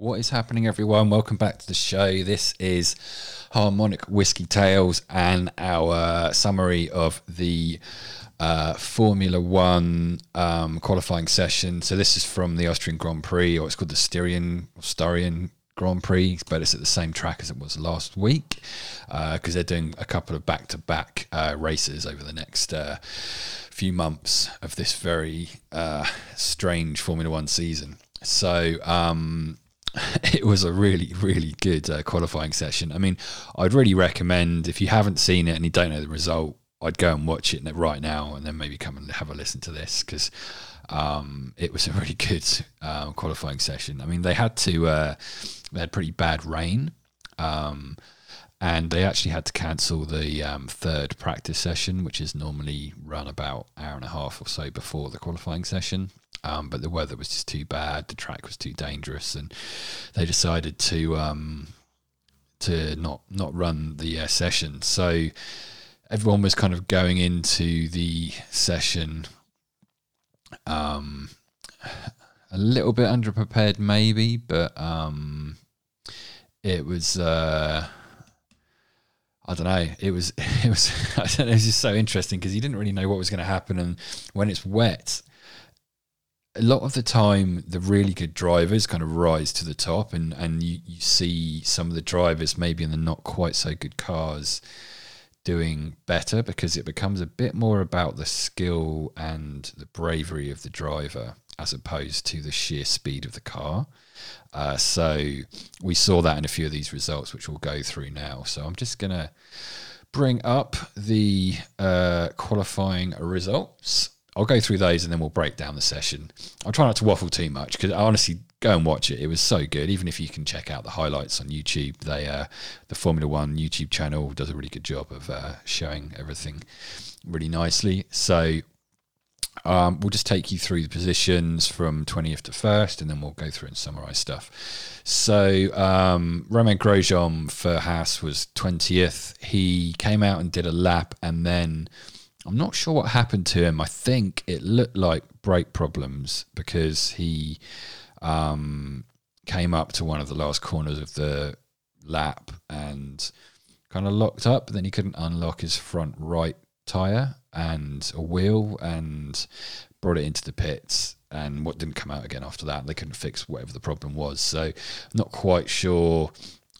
What is happening, everyone? Welcome back to the show. This is Harmonic Whiskey Tales and our summary of the uh, Formula One um, qualifying session. So this is from the Austrian Grand Prix, or it's called the Styrian or Styrian Grand Prix, but it's at the same track as it was last week because uh, they're doing a couple of back-to-back uh, races over the next uh, few months of this very uh, strange Formula One season. So um, it was a really, really good uh, qualifying session. I mean, I'd really recommend if you haven't seen it and you don't know the result, I'd go and watch it right now and then maybe come and have a listen to this because um, it was a really good uh, qualifying session. I mean, they had to, uh, they had pretty bad rain. Um, and they actually had to cancel the um, third practice session, which is normally run about hour and a half or so before the qualifying session. Um, but the weather was just too bad, the track was too dangerous, and they decided to um, to not not run the uh, session. So everyone was kind of going into the session um, a little bit underprepared, maybe, but um, it was. Uh, I don't know. It was, it was, I don't know. It was just so interesting because you didn't really know what was going to happen. And when it's wet, a lot of the time, the really good drivers kind of rise to the top, and, and you, you see some of the drivers maybe in the not quite so good cars doing better because it becomes a bit more about the skill and the bravery of the driver as opposed to the sheer speed of the car. Uh, so we saw that in a few of these results, which we'll go through now. So I'm just going to bring up the uh, qualifying results. I'll go through those and then we'll break down the session. I'll try not to waffle too much because honestly go and watch it. It was so good. Even if you can check out the highlights on YouTube, they uh, the Formula One YouTube channel does a really good job of uh, showing everything really nicely. So um, we'll just take you through the positions from 20th to first, and then we'll go through and summarize stuff. So, um, Romain Grosjean for Haas was 20th. He came out and did a lap, and then I'm not sure what happened to him. I think it looked like brake problems because he um, came up to one of the last corners of the lap and kind of locked up, then he couldn't unlock his front right tire and a wheel and brought it into the pits and what didn't come out again after that. They couldn't fix whatever the problem was. So not quite sure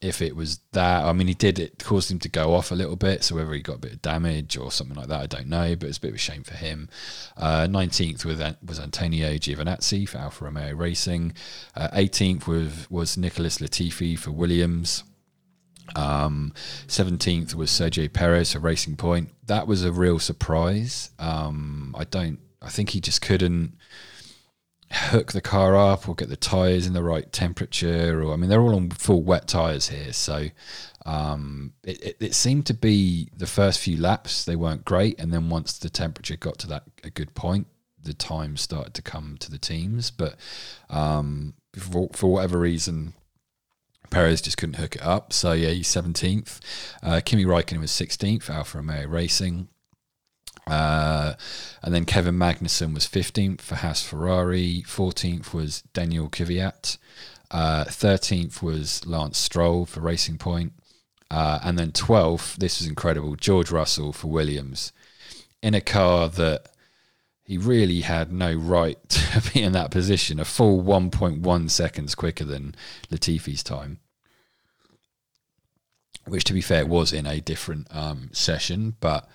if it was that. I mean he did it caused him to go off a little bit so whether he got a bit of damage or something like that i don't know but it's a bit of a shame for him. Uh, 19th was, was antonio giovinazzi for alfa romeo racing. Uh, 18th was, was nicholas latifi for williams um, 17th was Sergio Perez for Racing Point. That was a real surprise. Um, I don't, I think he just couldn't hook the car up or get the tyres in the right temperature. Or, I mean, they're all on full wet tyres here. So um, it, it, it, seemed to be the first few laps, they weren't great. And then once the temperature got to that a good point, the time started to come to the teams. But um, for, for whatever reason, Perez just couldn't hook it up. So yeah, he's 17th. Uh, Kimi Raikkonen was 16th, Alfa Romeo Racing. Uh, and then Kevin Magnussen was 15th for Haas Ferrari. 14th was Daniel Kvyat. Uh, 13th was Lance Stroll for Racing Point. Uh, and then 12th, this was incredible, George Russell for Williams in a car that he really had no right to be in that position, a full 1.1 seconds quicker than Latifi's time. Which, to be fair, was in a different um, session, but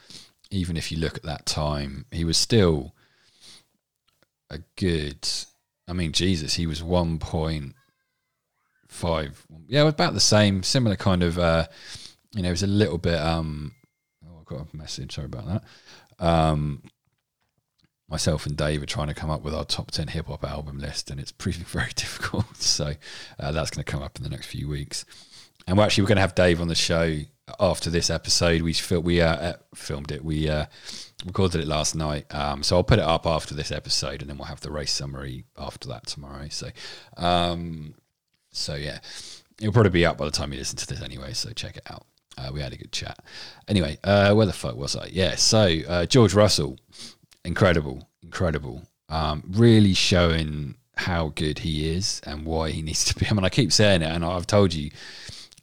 even if you look at that time, he was still a good. I mean, Jesus, he was 1.5. Yeah, about the same, similar kind of. Uh, you know, it was a little bit. Um, oh, I got a message. Sorry about that. Um, myself and Dave are trying to come up with our top 10 hip hop album list, and it's proving very difficult. So uh, that's going to come up in the next few weeks. And we're actually we're going to have Dave on the show after this episode. We fil- we uh, uh, filmed it. We uh, recorded it last night. Um, so I'll put it up after this episode, and then we'll have the race summary after that tomorrow. So, um, so yeah, it'll probably be out by the time you listen to this anyway. So check it out. Uh, we had a good chat. Anyway, uh, where the fuck was I? Yeah, so George Russell incredible, incredible. Um, really showing how good he is and why he needs to be. I mean, I keep saying it, and I've told you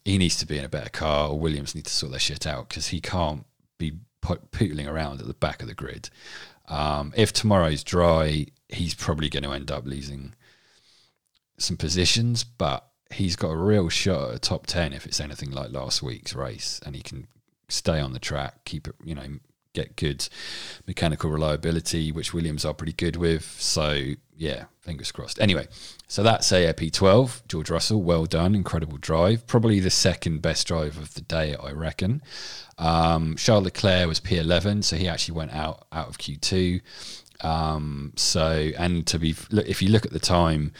he needs to be in a better car, or Williams need to sort their shit out because he can't be pootling around at the back of the grid. Um, if tomorrow's dry, he's probably going to end up losing some positions, but he's got a real shot at a top 10 if it's anything like last week's race and he can stay on the track, keep it, you know, get good mechanical reliability, which Williams are pretty good with. So, yeah, fingers crossed. Anyway, so that's ARP12. George Russell, well done. Incredible drive. Probably the second best drive of the day, I reckon. Um, Charles Leclerc was P11, so he actually went out, out of Q2. Um, so, and to be, if you look at the time,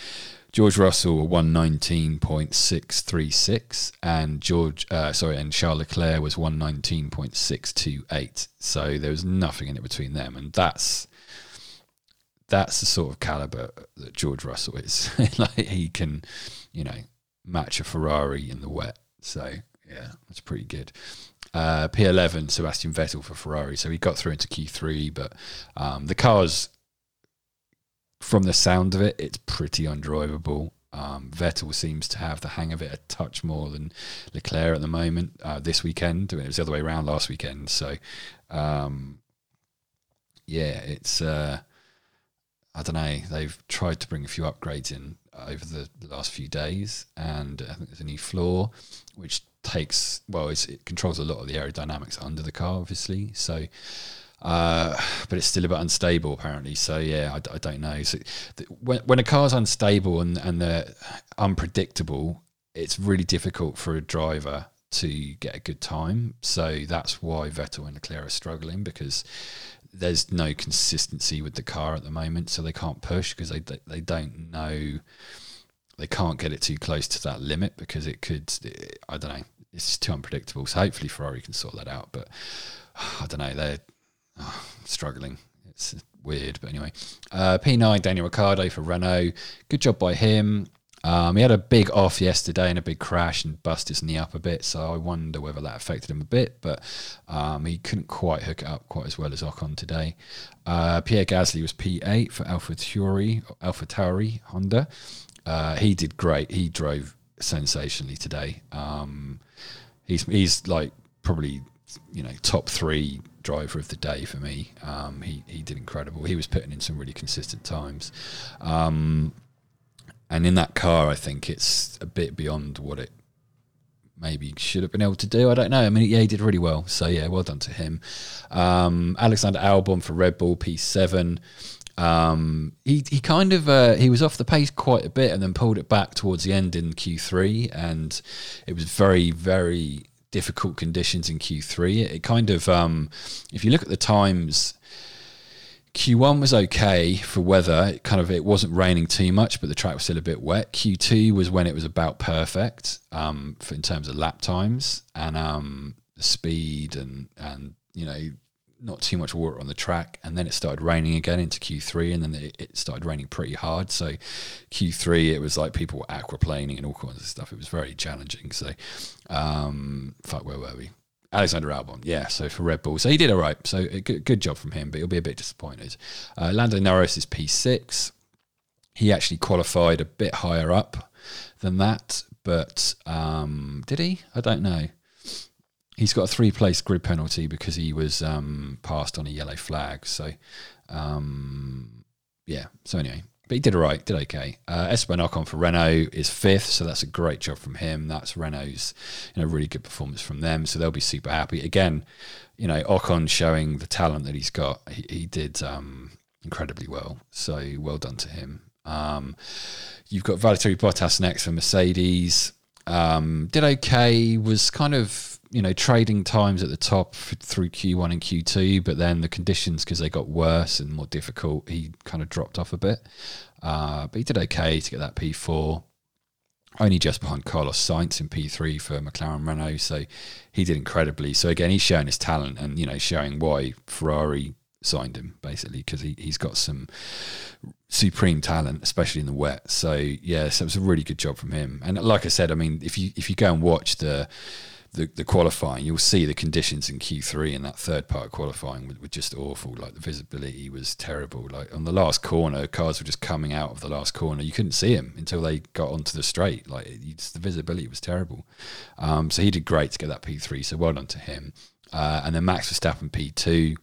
George Russell one nineteen point six three six, and George uh, sorry, and Charles Leclerc was one nineteen point six two eight. So there was nothing in it between them, and that's that's the sort of caliber that George Russell is. like he can, you know, match a Ferrari in the wet. So yeah, that's pretty good. Uh, P11, Sebastian Vettel for Ferrari. So he got through into Q3, but um, the car's from the sound of it, it's pretty undrivable. Um, Vettel seems to have the hang of it a touch more than Leclerc at the moment uh, this weekend. I mean, It was the other way around last weekend. So, um, yeah, it's uh, I don't know. They've tried to bring a few upgrades in over the, last few days, and I think there's a new floor which takes well, it controls a lot of the aerodynamics under the car, obviously. So uh, but it's still a bit unstable apparently. So yeah, I, I don't know. So th- when when a car's unstable and and they're unpredictable, it's really difficult for a driver to get a good time. So that's why Vettel and Leclerc are struggling because there's no consistency with the car at the moment. So they can't push because they they don't know they can't get it too close to that limit because it could. I don't know. It's too unpredictable. So hopefully Ferrari can sort that out. But I don't know. They're oh, struggling. It's weird, but anyway. Uh, P9, Daniel Ricciardo for Renault. Good job by him. Um, he had a big off yesterday and a big crash and bust his knee up a bit, so I wonder whether that affected him a bit. But um, he couldn't quite hook it up quite as well as Ocon today. Uh, Pierre Gasly was P8 for Alpha Tauri, Alpha Tauri Honda. Uh, he did great. He drove sensationally today. Um, he's he's like probably you know top three driver of the day for me. Um, he he did incredible. He was putting in some really consistent times, um, and in that car, I think it's a bit beyond what it maybe should have been able to do. I don't know. I mean, yeah, he did really well. So yeah, well done to him. Um, Alexander Albon for Red Bull P7. Um, he he kind of uh, he was off the pace quite a bit and then pulled it back towards the end in Q3, and it was very very difficult conditions in Q3. It, it kind of, um, if you look at the times, Q1 was okay for weather. It kind of it wasn't raining too much, but the track was still a bit wet. Q2 was when it was about perfect um, for, in terms of lap times and um, speed and and you know not too much water on the track, and then it started raining again into Q3, and then it, started raining pretty hard. So Q3, it was like people were aquaplaning and all kinds of stuff. It was very challenging. So, um, fuck, where were we? Alexander Albon, yeah. So for Red Bull, so he did all right. So good, good job from him, but he'll be a bit disappointed. Uh, Lando Norris is P6. He actually qualified a bit higher up than that, but um, did he? I don't know he's got a three place grid penalty because he was um, passed on a yellow flag. So, um, yeah. So anyway, but he did all right, did okay. Uh, Esteban Ocon for Renault is fifth, so that's a great job from him. That's Renault's, you know, really good performance from them. So they'll be super happy. Again, you know, Ocon showing the talent that he's got. He, he did um, incredibly well. So well done to him. Um, you've got Valtteri Bottas next for Mercedes. Um, did okay. Was kind of you know, trading times at the top through Q1 and Q2, but then the conditions, because they got worse and more difficult, he kind of dropped off a bit. Uh, but he did okay to get that P4, only just behind Carlos Sainz in P3 for McLaren Renault. So he did incredibly. So again, he's showing his talent and, you know, showing why Ferrari signed him basically because he, he's got some supreme talent, especially in the wet. So yeah, so it was a really good job from him. And like I said, I mean, if you if you go and watch the the, the qualifying, you'll see the conditions in Q3 and that third part of qualifying were, were, just awful. Like the visibility was terrible. Like on the last corner, cars were just coming out of the last corner. You couldn't see them until they got onto the straight. Like just, the visibility was terrible. Um, so he did great to get that P3. So well done to him. Uh, and then Max Verstappen P2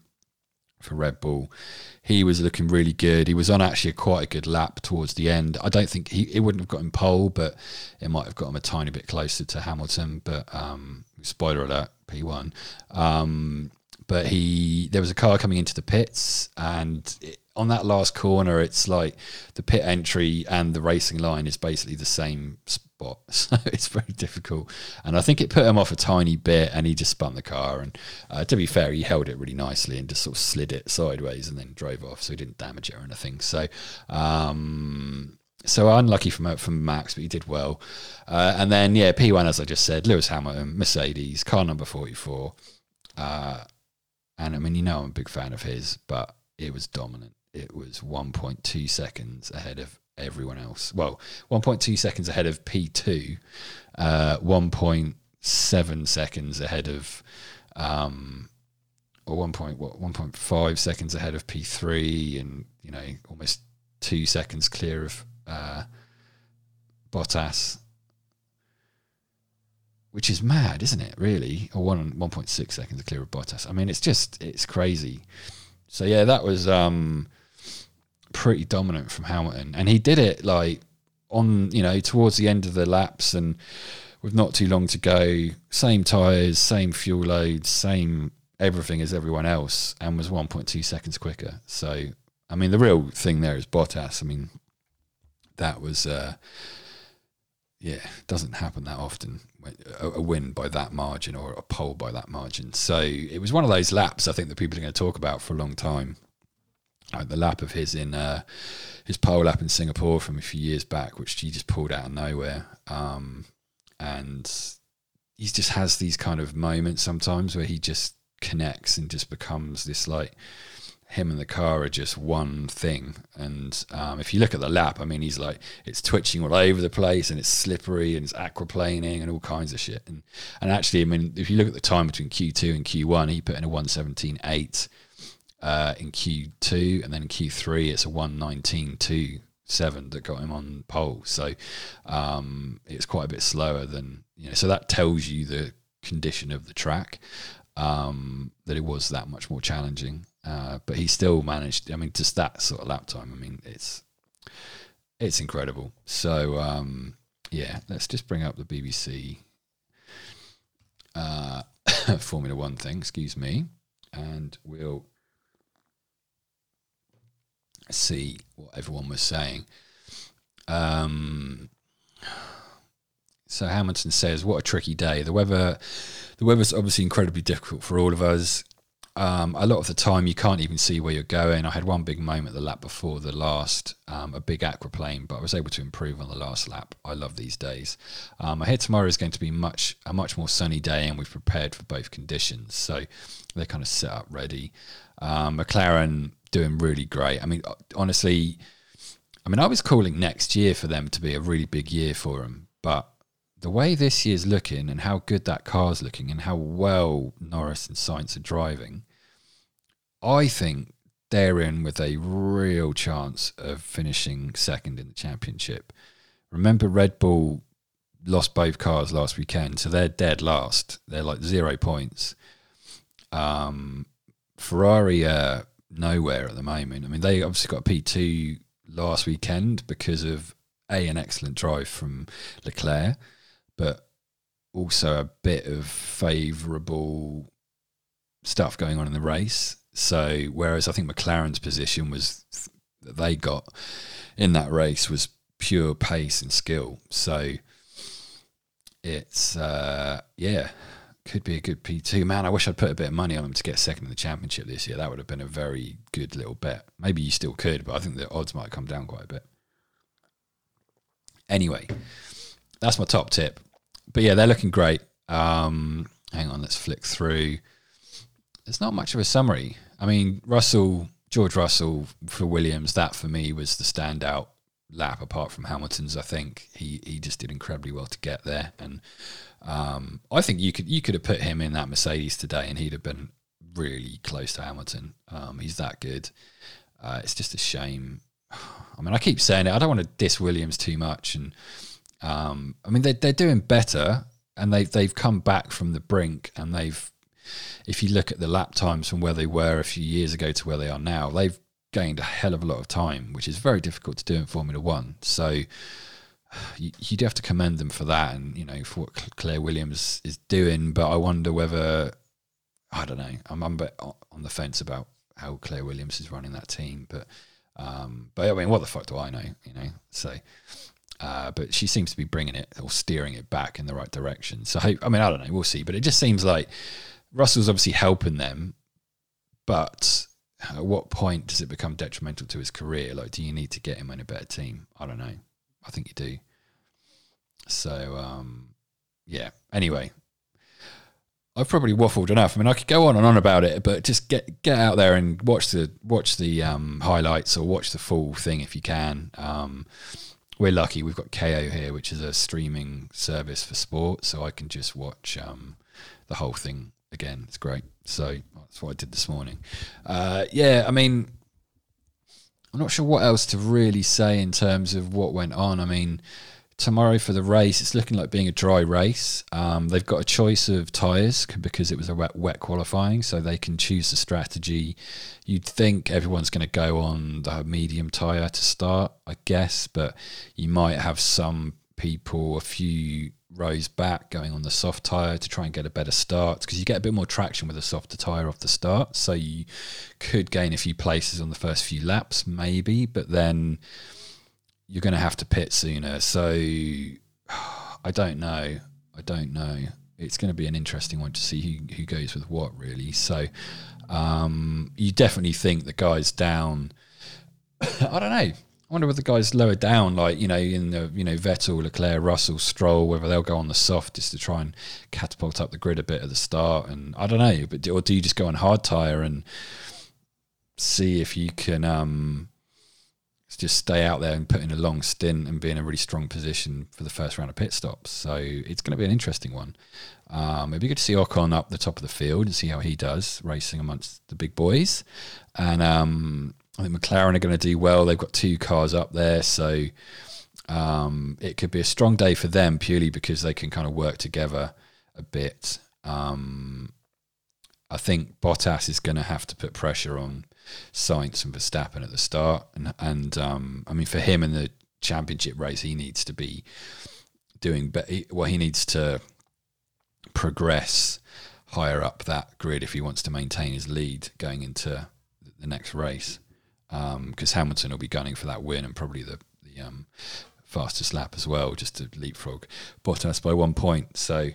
for Red Bull. He was looking really good. He was on actually quite a good lap towards the end. I don't think he it wouldn't have got him pole, but it might have got him a tiny bit closer to Hamilton. But um, spoiler alert, P one. Um, but he there was a car coming into the pits, and it, on that last corner, it's like the pit entry and the racing line is basically the same spot. So it's very difficult. And I think it put him off a tiny bit and he just spun the car. And uh, to be fair, he held it really nicely and just sort of slid it sideways and then drove off. So he didn't damage it or anything. So, um, so unlucky from from Max, but he did well. Uh, and then yeah, P1 as I just said, Lewis Hamilton, Mercedes, car number forty four. Uh, and I mean, you know, I'm a big fan of his, but it was dominant. It was 1.2 seconds ahead of everyone else. Well, 1.2 seconds ahead of P2, uh, 1.7 seconds ahead of, um, or 1. Point, what, 1.5 seconds ahead of P3, and you know almost two seconds clear of uh, Bottas. Which is mad, isn't it? Really, or one one point six seconds clear of Bottas. I mean, it's just it's crazy. So yeah, that was um, pretty dominant from Hamilton, and he did it like on you know towards the end of the laps and with not too long to go. Same tires, same fuel loads, same everything as everyone else, and was 1.2 seconds quicker. So I mean, the real thing there is Bottas. I mean, that was. Uh, yeah, doesn't happen that often. A, win by that margin or a pole by that margin. So it was one of those laps I think that people are going to talk about for a long time uh, the lap of his in uh, his pole lap in Singapore from a few years back, which he just pulled out of nowhere. Um, and he just has these kind of moments sometimes where he just connects and just becomes this like him and the car are just one thing. And um, if you look at the lap, I mean, he's like it's twitching all over the place and it's slippery and it's aquaplaning and all kinds of shit. And and actually, I mean, if you look at the time between Q two and Q one, he put in a one seventeen eight uh, in Q2, and then in Q3 it's a 119.27 that got him on pole. So um, it's quite a bit slower than you know. So that tells you the condition of the track um, that it was that much more challenging. Uh, but he still managed. I mean, just that sort of lap time. I mean, it's it's incredible. So um, yeah, let's just bring up the BBC uh, Formula One thing. Excuse me, and we'll see what everyone was saying. Um, so Hamilton says, "What a tricky day. The weather, the weather's obviously incredibly difficult for all of us. Um, a lot of the time, you can't even see where you're going. I had one big moment the lap before the last, um, a big aquaplane, but I was able to improve on the last lap. I love these days. Um, I hear tomorrow is going to be much a much more sunny day, and we've prepared for both conditions, so they're kind of set up ready. Um, McLaren doing really great. I mean, honestly, I mean, I was calling next year for them to be a really big year for them, but the way this year's looking and how good that car's looking and how well Norris and Sainz are driving, I think they're in with a real chance of finishing second in the championship. Remember, Red Bull lost both cars last weekend, so they're dead last. They're like zero points. Um, Ferrari uh, nowhere at the moment. I mean, they obviously got P2 last weekend because of A, an excellent drive from Leclerc, but also a bit of favourable stuff going on in the race. So, whereas I think McLaren's position was that they got in that race was pure pace and skill. So, it's, uh, yeah, could be a good P2. Man, I wish I'd put a bit of money on them to get second in the championship this year. That would have been a very good little bet. Maybe you still could, but I think the odds might come down quite a bit. Anyway, that's my top tip. But yeah, they're looking great. Um, hang on, let's flick through. There's not much of a summary. I mean, Russell, George Russell for Williams, that for me was the standout lap apart from Hamilton's. I think he he just did incredibly well to get there, and um, I think you could you could have put him in that Mercedes today, and he'd have been really close to Hamilton. Um, he's that good. Uh, it's just a shame. I mean, I keep saying it. I don't want to diss Williams too much, and um, I mean they they're doing better, and they they've come back from the brink, and they've. If you look at the lap times from where they were a few years ago to where they are now, they've gained a hell of a lot of time, which is very difficult to do in Formula One. So you, would have to commend them for that, and you know for what Claire Williams is doing. But I wonder whether I don't know. I'm, I'm a bit on the fence about how Claire Williams is running that team, but um, but I mean, what the fuck do I know? You know, so. Uh, but she seems to be bringing it or steering it back in the right direction. So I mean, I don't know. We'll see. But it just seems like Russell's obviously helping them, but at what point does it become detrimental to his career? Like, do you need to get him in a better team? I don't know. I think you do. So, um, yeah. Anyway, I've probably waffled enough. I mean, I could go on and on about it, but just get get out there and watch the watch the um, highlights or watch the full thing if you can. Um, we're lucky; we've got Kayo here, which is a streaming service for sport, so I can just watch um, the whole thing again. It's great. So that's what I did this morning. Uh, yeah, I mean, I'm not sure what else to really say in terms of what went on. I mean tomorrow for the race. It's looking like being a dry race. Um, they've got a choice of tyres because it was a wet, wet qualifying, so they can choose the strategy. You'd think everyone's going to go on the medium tyre to start, I guess, but you might have some people a few rows back going on the soft tyre to try and get a better start because you get a bit more traction with a softer tyre off the start. So you could gain a few places on the first few laps, maybe, but then you're going to have to pit sooner. So I don't know. I don't know. It's going to be an interesting one to see who, who goes with what, really. So um, you definitely think the guys down. I don't know. I wonder whether the guys lower down, like you know, in the you know Vettel, Leclerc, Russell, Stroll, whether they'll go on the soft just to try and catapult up the grid a bit at the start. And I don't know, but or do you just go on hard tire and see if you can um, just stay out there and put in a long stint and be in a really strong position for the first round of pit stops. So it's going to be an interesting one. Um, it'd be good to see Ocon up the top of the field and see how he does racing amongst the big boys. And um, I think McLaren are going to do well. They've got two cars up there, so um, it could be a strong day for them purely because they can kind of work together a bit. Um, I think Bottas is going to have to put pressure on Sainz and Verstappen at the start, and and um, I mean for him in the championship race, he needs to be doing better. Well, he needs to progress higher up that grid if he wants to maintain his lead going into the next race. Because um, Hamilton will be gunning for that win and probably the the um, fastest lap as well, just to leapfrog Bottas by one point. So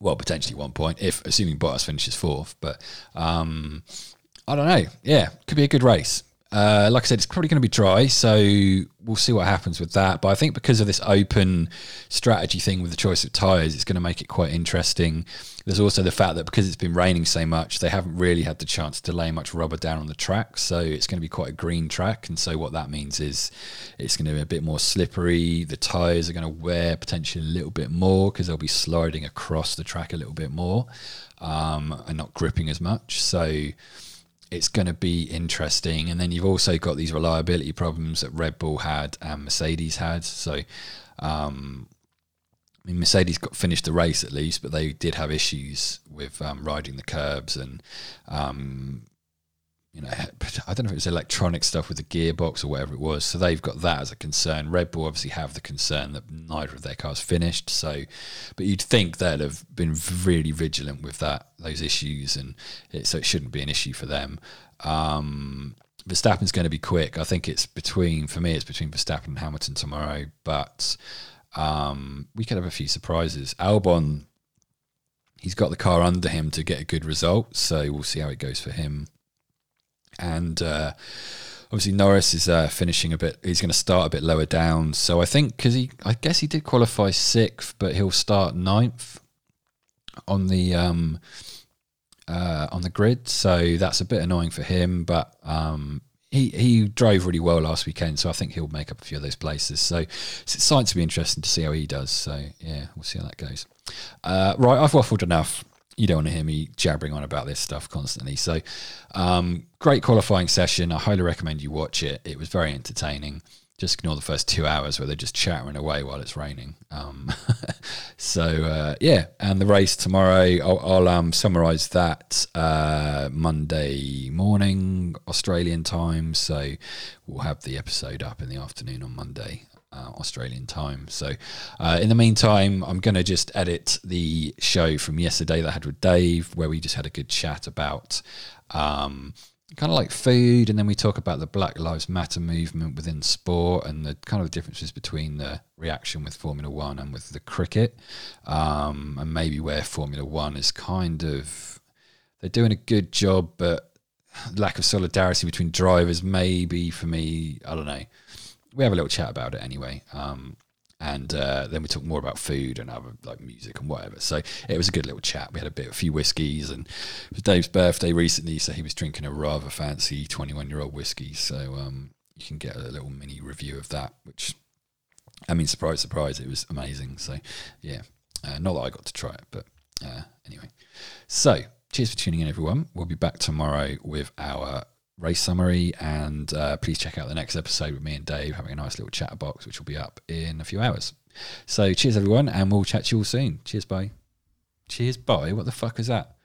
well, potentially one point if assuming Bottas finishes fourth. But um, I don't know. Yeah, could be a good race. Uh, like I said, it's probably going to be dry, so we'll see what happens with that. But I think because of this open strategy thing with the choice of tyres, it's going to make it quite interesting. There's also the fact that because it's been raining so much, they haven't really had the chance to lay much rubber down on the track. So it's going to be quite a green track. And so what that means is it's going to be a bit more slippery. The tyres are going to wear potentially a little bit more because they'll be sliding across the track a little bit more um, and not gripping as much. So it's going to be interesting. And then you've also got these reliability problems that Red Bull had and Mercedes had. So, um, I mean, Mercedes got finished the race at least, but they did have issues with um, riding the curbs and um, you know, I don't know if it was electronic stuff with the gearbox or whatever it was. So they've got that as a concern. Red Bull obviously have the concern that neither of their cars finished. So, but you'd think they'd have been really vigilant with that those issues, and it, so it shouldn't be an issue for them. Um, Verstappen's going to be quick. I think it's between for me, it's between Verstappen and Hamilton tomorrow. But um, we could have a few surprises. Albon, he's got the car under him to get a good result, so we'll see how it goes for him and uh, obviously Norris is uh, finishing a bit. He's going to start a bit lower down. So I think because he, I guess he did qualify sixth, but he'll start ninth on the um, uh, on the grid. So that's a bit annoying for him, but um, he he drove really well last weekend, so I think he'll make up a few of those places. So it's exciting to be interesting to see how he does. So yeah, we'll see how that goes. Uh, right, I've waffled enough. You don't want to hear me jabbering on about this stuff constantly. So, um, great qualifying session. I highly recommend you watch it. It was very entertaining just ignore the first two hours where they're just chattering away while it's raining. Um, so uh, yeah, and the race tomorrow, I'll, I'll um, summarise that uh, Monday morning Australian time. So we'll have the episode up in the afternoon on Monday. Uh, Australian time. So, uh, in the meantime, I'm going to just edit the show from yesterday that I had with Dave, where we just had a good chat about um, kind of like food, and then we talk about the Black Lives Matter movement within sport and the kind of differences between the reaction with Formula One and with the cricket, um, and maybe where Formula One is kind of they're doing a good job, but lack of solidarity between drivers, maybe for me, I don't know. We have a little chat about it anyway. Um, and uh, then we talked more about food and other like music and whatever. So it was a good little chat. We had a bit, a few whiskies, and it was Dave's birthday recently, so he was drinking a rather fancy twenty-one-year-old whiskey. So um, you can get a little mini review of that, which I mean, surprise, surprise, it was amazing. So yeah, uh, not that I got to try it, but uh, anyway. So cheers for tuning in, everyone. We'll be back tomorrow with our race summary, and uh, please check out the next episode with me and Dave having a nice little chat box, which will be up in a few hours. So, cheers everyone, and we'll chat to you all soon. Cheers, bye. Cheers, bye. What the fuck is that?